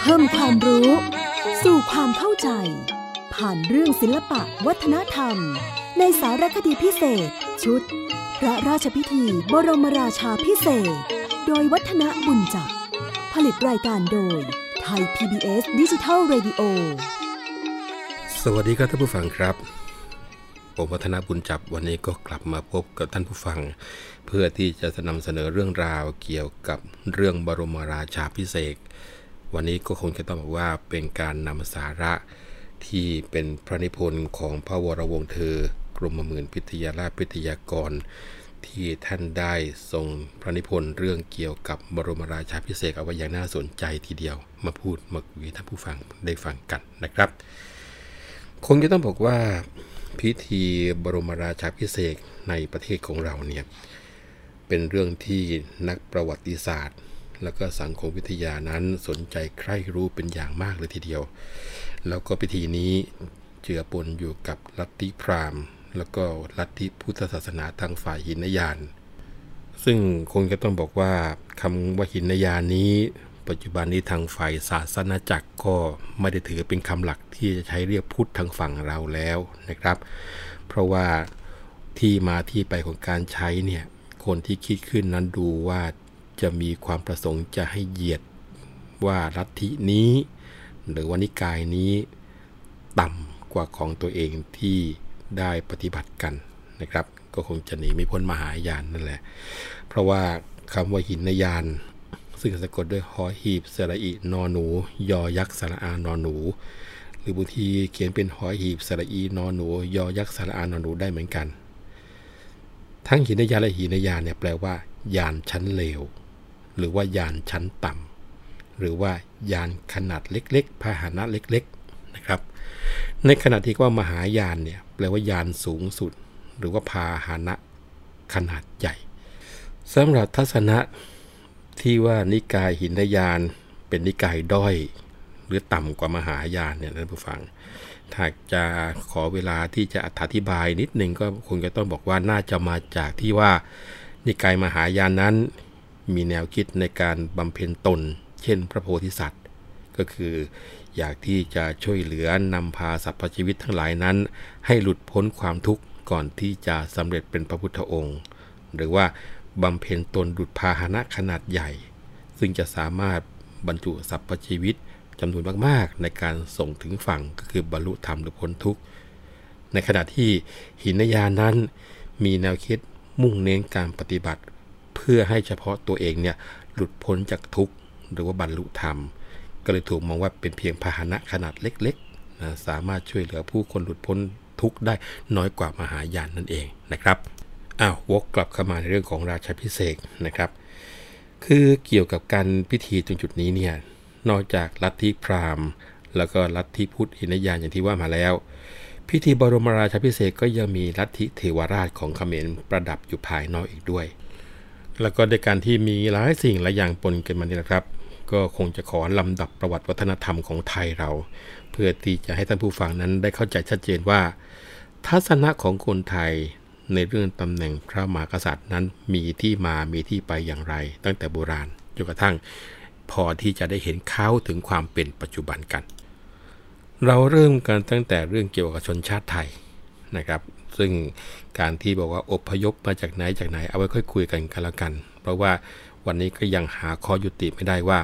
เพิ่มความรู้ สู่ความเข้าใจ ผ่านเรื่องศิลปะวัฒนธรรม ในสารคดีพิเศษ ชุด พระราชพิธีบรมราชาพิเศษ โดยวัฒนบุญจักผลิตรายการโดยไทย PBS ดิจิทัล Radio สวัสดีครับท่านผู้ฟังครับ ผมวัฒนบุญจับวันนี้ก็กลับมาพบกับท่านผู้ฟัง เพื่อที่จะนำเสนอเรื่องราวเกี่ยวกับเรื่องบรมราชาพิเศษวันนี้ก็คงจะต้องบอกว่าเป็นการนำสาระที่เป็นพระนิพนธ์ของพระวรวงศ์เธอกรมหมื่นพิทยาราชพิทยากร ที่ท่านได้ทรงพระนิพนธ์เรื่องเกี่ยวกับบรมราชาพิเศษเอาไว้อย่างน่าสนใจทีเดียว มาพูดมาคุยท่านผู้ฟังได้ฟังกันนะครับ คงจะต้องบอกว่า พิธีบรมราชาพิเศษในประเทศของเราเนี่ยเป็นเรื่องที่นักประวัติศาสตร์ แล้วก็สังคมวิทยานั้นสนใจใคร่รู้เป็นอย่างมากเลยทีเดียว แล้วก็พิธีนี้เจือปนอยู่กับลัทธิพราหมณ์ แล้วก็ลัทธิพุทธศาสนาทางฝ่ายหินยาน ซึ่งคงจะต้องบอกว่าคำว่าหินยานนี้ ปัจจุบันนี้ทางฝ่ายศาสนาจักรก็ไม่ได้ถือเป็นคำหลักที่จะใช้เรียกพุทธทางฝั่งเราแล้วนะครับ เพราะว่าที่มาที่ไปของการใช้เนี่ยคนที่คิดขึ้นนั้นดูว่าจะมีความประสงค์จะให้เหยียดว่าลัทธินี้ หรือว่านิกายนี้ต่ำกว่าของตัวเองที่ได้ปฏิบัติกันนะครับ ก็คงจะหนีไม่พ้นมหายานนั่นแหละ เพราะว่าคำว่าหินยาน ซึ่งสะกดด้วยหอหีบสระอินอหนู ยอยักษ์สระอานอหนู หรือบางทีเขียนเป็นหอหีบสระอีนอหนู ยอยักษ์สระอานอหนูได้เหมือนกัน ทั้งหินยานและหินยานเนี่ยแปลว่า ยานชั้นเลว หรือว่ายานชั้นต่ำหรือว่ายานขนาดเล็กๆพาหนะเล็กๆนะครับ ในขณะที่ว่ามหายานเนี่ยแปลว่ายานสูงสุด หรือว่าพาหนะขนาดใหญ่สำหรับทัศนะ ที่ว่านิกายหินยาน เป็นนิกายด้อย หรือต่ำกว่ามหายานเนี่ยท่านผู้ฟังถ้าจะขอเวลาที่จะอธิบายนิดนึงก็คงจะต้องบอกว่าน่าจะมาจากที่ว่านิกายมหายานนั้น มีแนวคิดในการบำเพ็ญตน เช่น พระโพธิสัตว์ ก็คืออยากที่จะช่วยเหลือนำพาสรรพชีวิตทั้งหลายนั้น ให้หลุดพ้นความทุกข์ก่อนที่จะสำเร็จเป็นพระพุทธองค์ หรือว่า บำเพ็ญตนดุจพาหนะขนาดใหญ่ ซึ่งจะสามารถบรรจุสรรพชีวิตจำนวนมากๆ ในการส่งถึงฝั่งก็คือบรรลุธรรมหรือพ้นทุกข์ ในขณะที่หินยานั้นมีแนวคิดมุ่งเน้นการปฏิบัติ เพื่อให้เฉพาะตัวเองเนี่ยหลุดพ้นจากทุกข์ หรือว่าบรรลุธรรม ก็เลยถูกมองว่าเป็นเพียงพาหนะขนาดเล็กๆนะสามารถช่วยเหลือผู้คนหลุดพ้นทุกข์ได้น้อยกว่ามหายานนั่นเองนะครับ อ้าววกกลับเข้ามาในเรื่องของราชาพิเศษนะครับ คือเกี่ยวกับการพิธีตรงจุดนี้เนี่ยนอกจากลัทธิพราหมณ์ แล้วก็ลัทธิพุทธหินยานอย่างที่ว่ามาแล้ว พิธีบรมราชาพิเศษก็ยังมีลัทธิเทวราชของเขมรประดับอยู่ภายนอกอีกด้วย แล้วก็ในการที่มีหลายสิ่งหลายอย่างปนกันมานี่นะครับ ก็คงจะขอลำดับประวัติวัฒนธรรมของไทยเรา เพื่อที่จะให้ท่านผู้ฟังนั้นได้เข้าใจชัดเจนว่า ทัศนะของคนไทย ในเรื่องตำแหน่งพระมหากษัตริย์นั้นมีที่มามีที่ไปอย่างไร ตั้งแต่โบราณจนกระทั่ง พอที่จะได้เห็นเข้าถึงความเป็นปัจจุบันกัน เราเริ่มกันตั้งแต่เรื่องเกี่ยวกับชนชาติไทยนะครับ ซึ่งการที่บอกว่าอพยพมาจากไหนจากไหนเอาไว้ค่อยคุยกันกันล้วกัน เพราะว่าวันนี้ก็ยังหาข้อยุติไม่ได้ว่า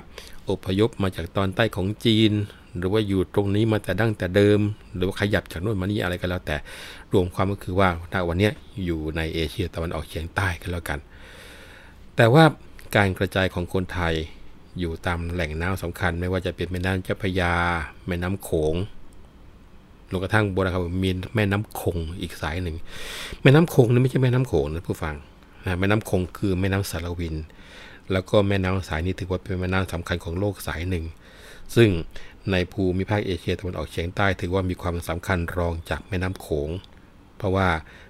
อพยพมาจากตอนใต้ของจีน หรือว่าอยู่ตรงนี้มาแต่ดั้งแต่เดิม หรือว่าขยับจากโน่นมานี่อะไรก็แล้วแต่รวมความก็คือว่าณวันนี้อยู่ในเอเชียตะวันออกเฉียงใต้กันแล้วกัน แต่ว่าการกระจายของคนไทยอยู่ตามแหล่งน้ำสำคัญ ไม่ว่าจะเป็นแม่น้ำเจ้าพระยา แม่น้ำโขงรวมกระทั่งโบราณครับมีแม่น้ำคงอีกสายหนึ่ง แม่น้ำคงนี่ไม่ใช่แม่น้ำโขงนะผู้ฟังนะแม่น้ำคงคือแม่น้ำสารวิน แล้วก็แม่น้ำสายนี้ถือว่าเป็นแม่น้ำสำคัญของโลกสายหนึ่ง ซึ่งในภูมิภาคเอเชียตะวันออกเฉียงใต้ ถือว่ามีความสำคัญรองจากแม่น้ำโขง เพราะว่า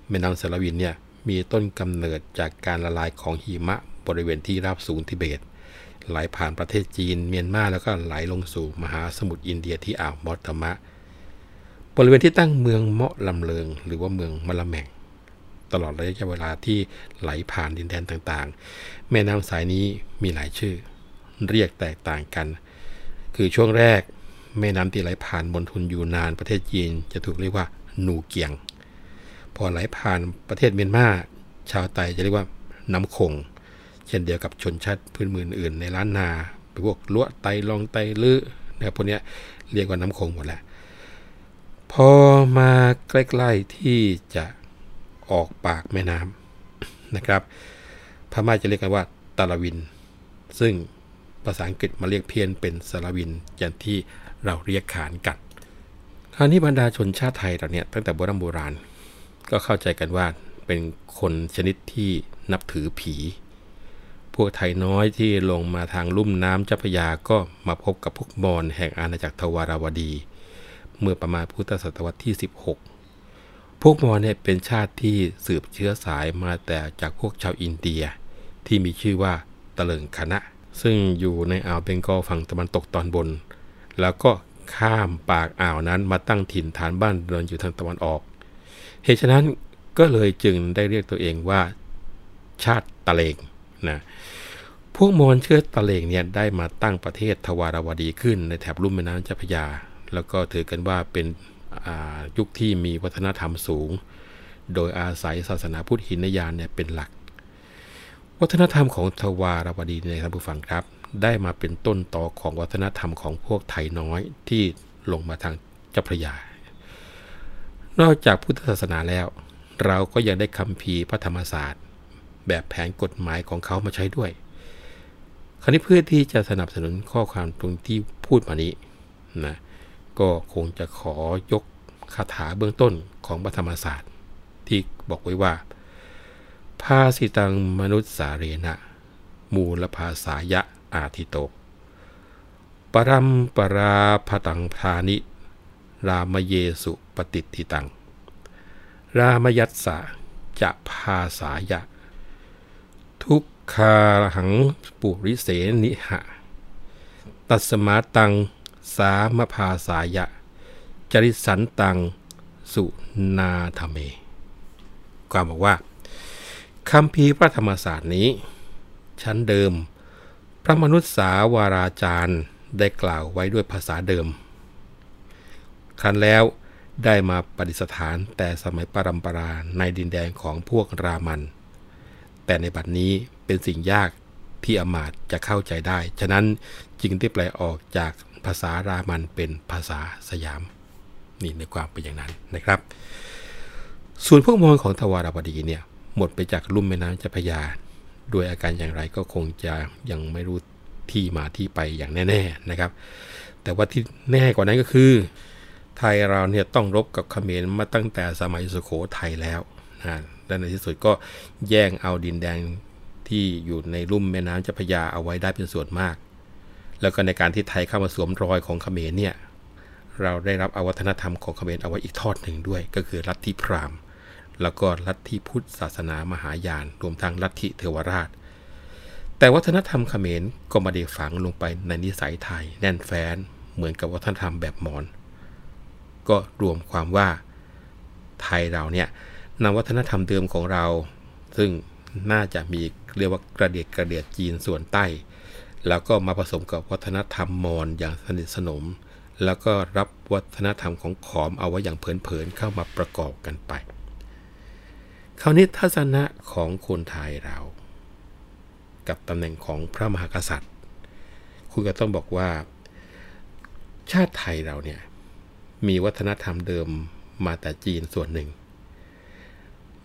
แม่น้ำสารวินเนี่ยมีต้นกำเนิดจากการละลายของหิมะบริเวณที่ราบสูงทิเบต ไหลผ่านประเทศจีนเมียนมาแล้วก็ไหลลงสู่มหาสมุทรอินเดียที่อ่าวมอตตมะ บริเวณที่ตั้งเมืองเมาะลำเลิง หรือว่าเมืองมะละแมงตลอดระยะเวลาที่ไหลผ่านดินแดนต่างๆ แม่น้ำสายนี้มีหลายชื่อ เรียกแตกต่างกัน คือช่วงแรกแม่น้ำที่ไหลผ่านบนทุนยูนานประเทศจีนจะถูกเรียกว่าหนูเกียง พอไหลผ่านประเทศเมียนมาชาวไตจะเรียกว่าน้ำคง เช่นเดียวกับชนชาติพื้นเมืองอื่นในล้านนาพวกลวไตลองไตลือนะครับพวกนี้เรียกว่าน้ำคงหมดแหละพอมาใกล้ๆที่จะออกปากแม่น้ำนะครับพม่าจะเรียกกันว่าตาลวิน ซึ่ง ภาษาอังกฤษมาเรียกเพี้ยนเป็นสารวินอย่างที่เราเรียกขานกันคราวนี้บรรดาชนชาติไทยเราเนี่ยตั้งแต่โบราณโบราณ ก็เข้าใจกันว่าเป็นคนชนิดที่นับถือผี พวกไทยน้อยที่ลงมาทางลุ่มน้ำเจ้าพยาก็มาพบกับพวกมอญแห่งอาณาจักรทวาราวดี เมื่อประมาณพุทธศตวรรษที่ 16 พวกมอญเนี่ยเป็นชาติที่สืบเชื้อสายมาแต่จากพวกชาวอินเดีย ที่มีชื่อว่าตะเลิงคณะ ซึ่งอยู่ในอ่าวเบงกอลฝั่งตะวันตกตอนบน แล้วก็ข้ามปากอ่าวนั้นมาตั้งถิ่นฐานบ้านเรือนอยู่ทางตะวันออก เหตุฉะนั้นก็เลยจึงได้เรียกตัวเองว่า ชาติตะเลงนะพวกมอญเชื้อตะเลงเนี่ยได้มาตั้งประเทศทวารวดีขึ้นในแถบลุ่มแม่น้ำเจ้าพระยา แล้วก็ถือกันว่าเป็นยุคที่มีวัฒนธรรมสูง โดยอาศัยศาสนาพุทธหินยานเนี่ยเป็นหลัก วัฒนธรรมของทวารวดีในท่านผู้ฟังครับ ได้มาเป็นต้นต่อของวัฒนธรรมของพวกไทยน้อยที่ลงมาทางเจ้าพระยา นอกจากพุทธศาสนาแล้ว เราก็ยังได้คำพีพระธรรมศาสตร์ แบบแผนกฎหมายของเขามาใช้ด้วย คราวนี้เพื่อที่จะสนับสนุนข้อความตรงที่พูดมานี้นะก็คงจะขอยกคาถาเบื้องต้นของพระธรรมศาสตร์ ที่บอกไว้ว่า ภาสิตังมนุษย์สาเรณะ มูลภาษายะอาทิโต ปรัมปราพตังพานิ รามเยสุปฏิติตัง รามยัสสะจะภาษายะ ทุกคาหังปุริเสนิหะ ตัสมาตังสามภาษายะ จริสันตังสุนาธเม ความบอกว่า คำพีพระธรรมศาสตร์นี้ ชั้นเดิม พระมนุษย์สาวาราจารย์ได้กล่าวไว้ด้วยภาษาเดิม ครั้นแล้วได้มาปฏิสถานแต่สมัยปรัมปราในดินแดนของพวกรามัน แต่ในบัดนี้เป็นสิ่งยากที่อมาตจะเข้าใจได้ ฉะนั้นจึงได้แปลออกจากภาษารามันเป็นภาษาสยาม นี่ในความเป็นอย่างนั้นนะครับ ส่วนพวกมอญของทวารวดีเนี่ย หมดไปจากลุ่มแม่น้ำเจ้าพระยาโดยอาการอย่างไรก็คงจะยังไม่รู้ที่มาที่ไปอย่างแน่ ๆนะครับ แต่ว่าที่แน่กว่านั้นก็คือ ไทยเราเนี่ยต้องรบกับเขมรมาตั้งแต่สมัยสุโขทัยแล้วนะและในที่สุดก็แย่งเอาดินแดงที่อยู่ในลุ่มแม่น้ำเจ้าพระยาเอาไว้ได้เป็นส่วนมาก แล้วก็ในการที่ไทยเข้ามาสวมรอยของเขมรเนี่ยเราได้รับอาวัฒนธรรมของเขมรเอาไว้อีกทอดหนึ่งด้วย ก็คือลัทธิพราหมณ์ แล้วก็ลัทธิพุทธศาสนามหายานรวมทั้งลัทธิเทวราช แต่วัฒนธรรมเขมรก็มาได้ฝังลงไปในนิสัยไทยแน่นแฟ้นเหมือนกับวัฒนธรรมแบบมอญก็รวมความว่าไทยเราเนี่ยนำวัฒนธรรมเดิมของเรา ซึ่งน่าจะมีเรียกว่ากระเดียดกระเดียดจีนส่วนใต้ แล้วก็มาผสมกับวัฒนธรรมมอญอย่างสนิทสนม แล้วก็รับวัฒนธรรมของขอมเอาไว้อย่างเพลินๆเข้ามาประกอบกันไป คราวนี้ทัศนะของคนไทยเรา กับตำแหน่งของพระมหากษัตริย์ คุณก็ต้องบอกว่า ชาติไทยเราเนี่ย มีวัฒนธรรมเดิมมาแต่จีนส่วนหนึ่ง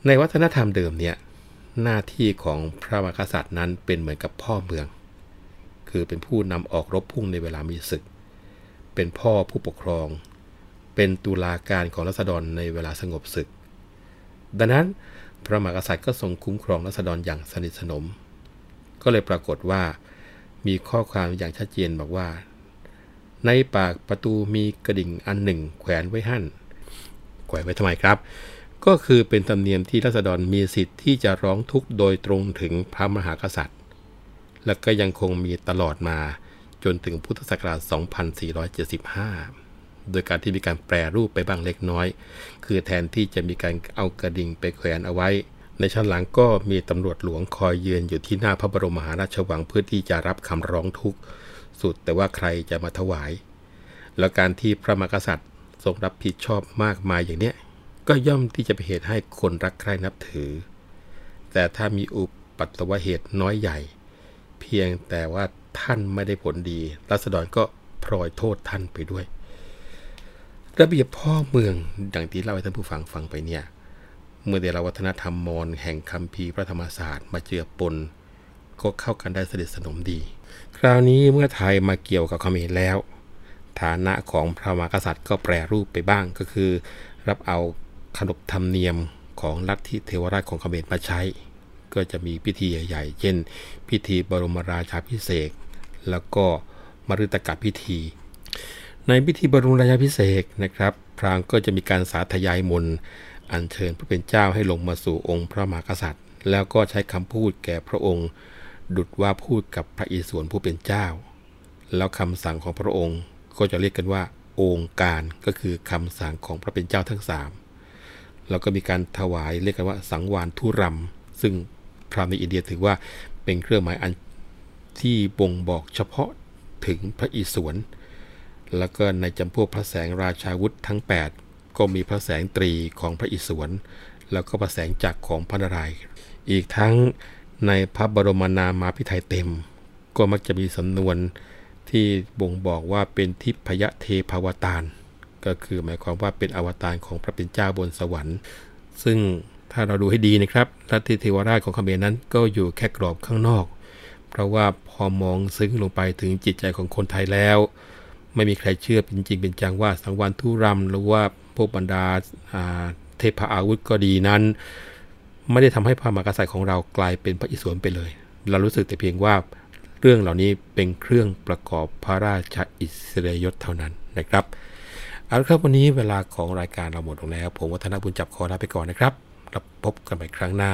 ในวัฒนธรรมเดิมเนี่ยหน้าที่ของพระมหากษัตริย์นั้นเป็นเหมือนกับพ่อเมือง คือเป็นผู้นำออกรบพุ่งในเวลามีศึก เป็นพ่อผู้ปกครอง เป็นตุลาการของรัษฎรในเวลาสงบศึก ดังนั้น พระมหากษัตริย์ก็ทรงคุ้มครองรัษฎรอย่างสนิทสนม ก็เลยปรากฏว่ามีข้อความอย่างชัดเจนบอกว่า ในปากประตูมีกระดิ่งอันหนึ่ง แขวนไว้หั่น แขวนไว้ทำไมครับ ก็คือเป็นธรรมเนียมที่รัษฎรมีสิทธิ์ที่จะร้องทุกข์โดยตรงถึงพระมหากษัตริย์ และก็ยังคงมีตลอดมาจนถึงพุทธศักราช 2475 โดยการที่มีการแปรรูปไปบ้างเล็กน้อย คือแทนที่จะมีการเอากระดิ่งไปแขวนเอาไว้ ในชั้นหลังก็มีตำรวจหลวงคอยยืนอยู่ที่หน้าพระบรมมหาราชวังเพื่อที่จะรับคำร้องทุกข์สุดแต่ว่าใครจะมาถวาย แล้วการที่พระมหากษัตริย์ทรงรับผิดชอบมากมายอย่างเนี้ยก็ย่อมที่จะเป็นเหตุให้คนรักใคร่นับถือ แต่ถ้ามีอุปัตวเหตุน้อยใหญ่ เพียงแต่ว่าท่านไม่ได้ผลดีรัษฎรก็พลอยโทษท่านไปด้วย ระเบียบพ่อเมืองดังที่เล่าให้ท่านผู้ฟังฟังไปเนี่ย เมื่อเดลวัฒนธรรมมอญแห่งคัมภีร์พระธรรมศาสตร์มาเจือปน ก็เข้ากันได้สนิทสนมดี คราวนี้เมื่อไทยมาเกี่ยวกับเขมรแล้ว ฐานะของพระมหากษัตริย์ก็แปรรูปไปบ้างก็คือ รับเอาขนบธรรมเนียมของลัทธิเทวราชของเขมรมาใช้ ก็จะมีพิธีใหญ่ๆ เช่น พิธีบรมราชาพิเศษแล้วก็มฤตกพิธี ในพิธีบรมราชาพิเศษนะครับ พรางก็จะมีการสาธยายมนต์อัญเชิญพระเป็นเจ้าให้ลงมาสู่องค์พระมหากษัตริย์ แล้วก็ใช้คำพูดแก่พระองค์ ดุดว่าพูดกับพระอิศวรผู้เป็นเจ้า แล้วคำสั่งของพระองค์ก็จะเรียกกันว่า องค์การก็คือคำสั่งของพระเป็นเจ้าทั้งสามแล้วก็มีการถวายเรียกกันว่าสังวานทุรัมซึ่งพราหมณ์ในอินเดียถือว่าเป็นเครื่องหมายอันที่บ่งบอกเฉพาะถึงพระอิศวร แล้วก็ในจำพวกพระแสงราชาวุธทั้ง 8 ก็มีพระแสงตรีของพระอิศวร แล้วก็พระแสงจักรของพระนารายณ์อีกทั้งในพระบรมนามาพิไทยเต็ม ก็มักจะมีสำนวนที่บ่งบอกว่าเป็นทิพยเทพาวตารก็คือหมายความว่าเป็นอวตารของพระเป็นเจ้าบนสวรรค์ ซึ่งถ้าเราดูให้ดีนะครับลัทธิเทวราชของเขมรนั้นก็อยู่แค่กรอบข้างนอก เพราะว่าพอมองซึ้งลงไปถึงจิตใจของคนไทยแล้ว ไม่มีใครเชื่อเป็นจริงเป็นจังว่าสังวานทุรัมหรือว่าพวกบรรดาเทพอาวุธก็ดีนั้น ไม่ได้ทำให้พระมหากษัตริย์ของเรากลายเป็นพระอิศวรไปเลย เรารู้สึกแต่เพียงว่าเรื่องเหล่านี้เป็นเครื่องประกอบพระราชอิสริยยศเท่านั้นนะครับเอาละครับวันนี้เวลาของรายการเราหมดลงแล้ว ผมวัฒนบุญจับคอลาไปก่อนนะครับรับพบกันใหม่ครั้งหน้า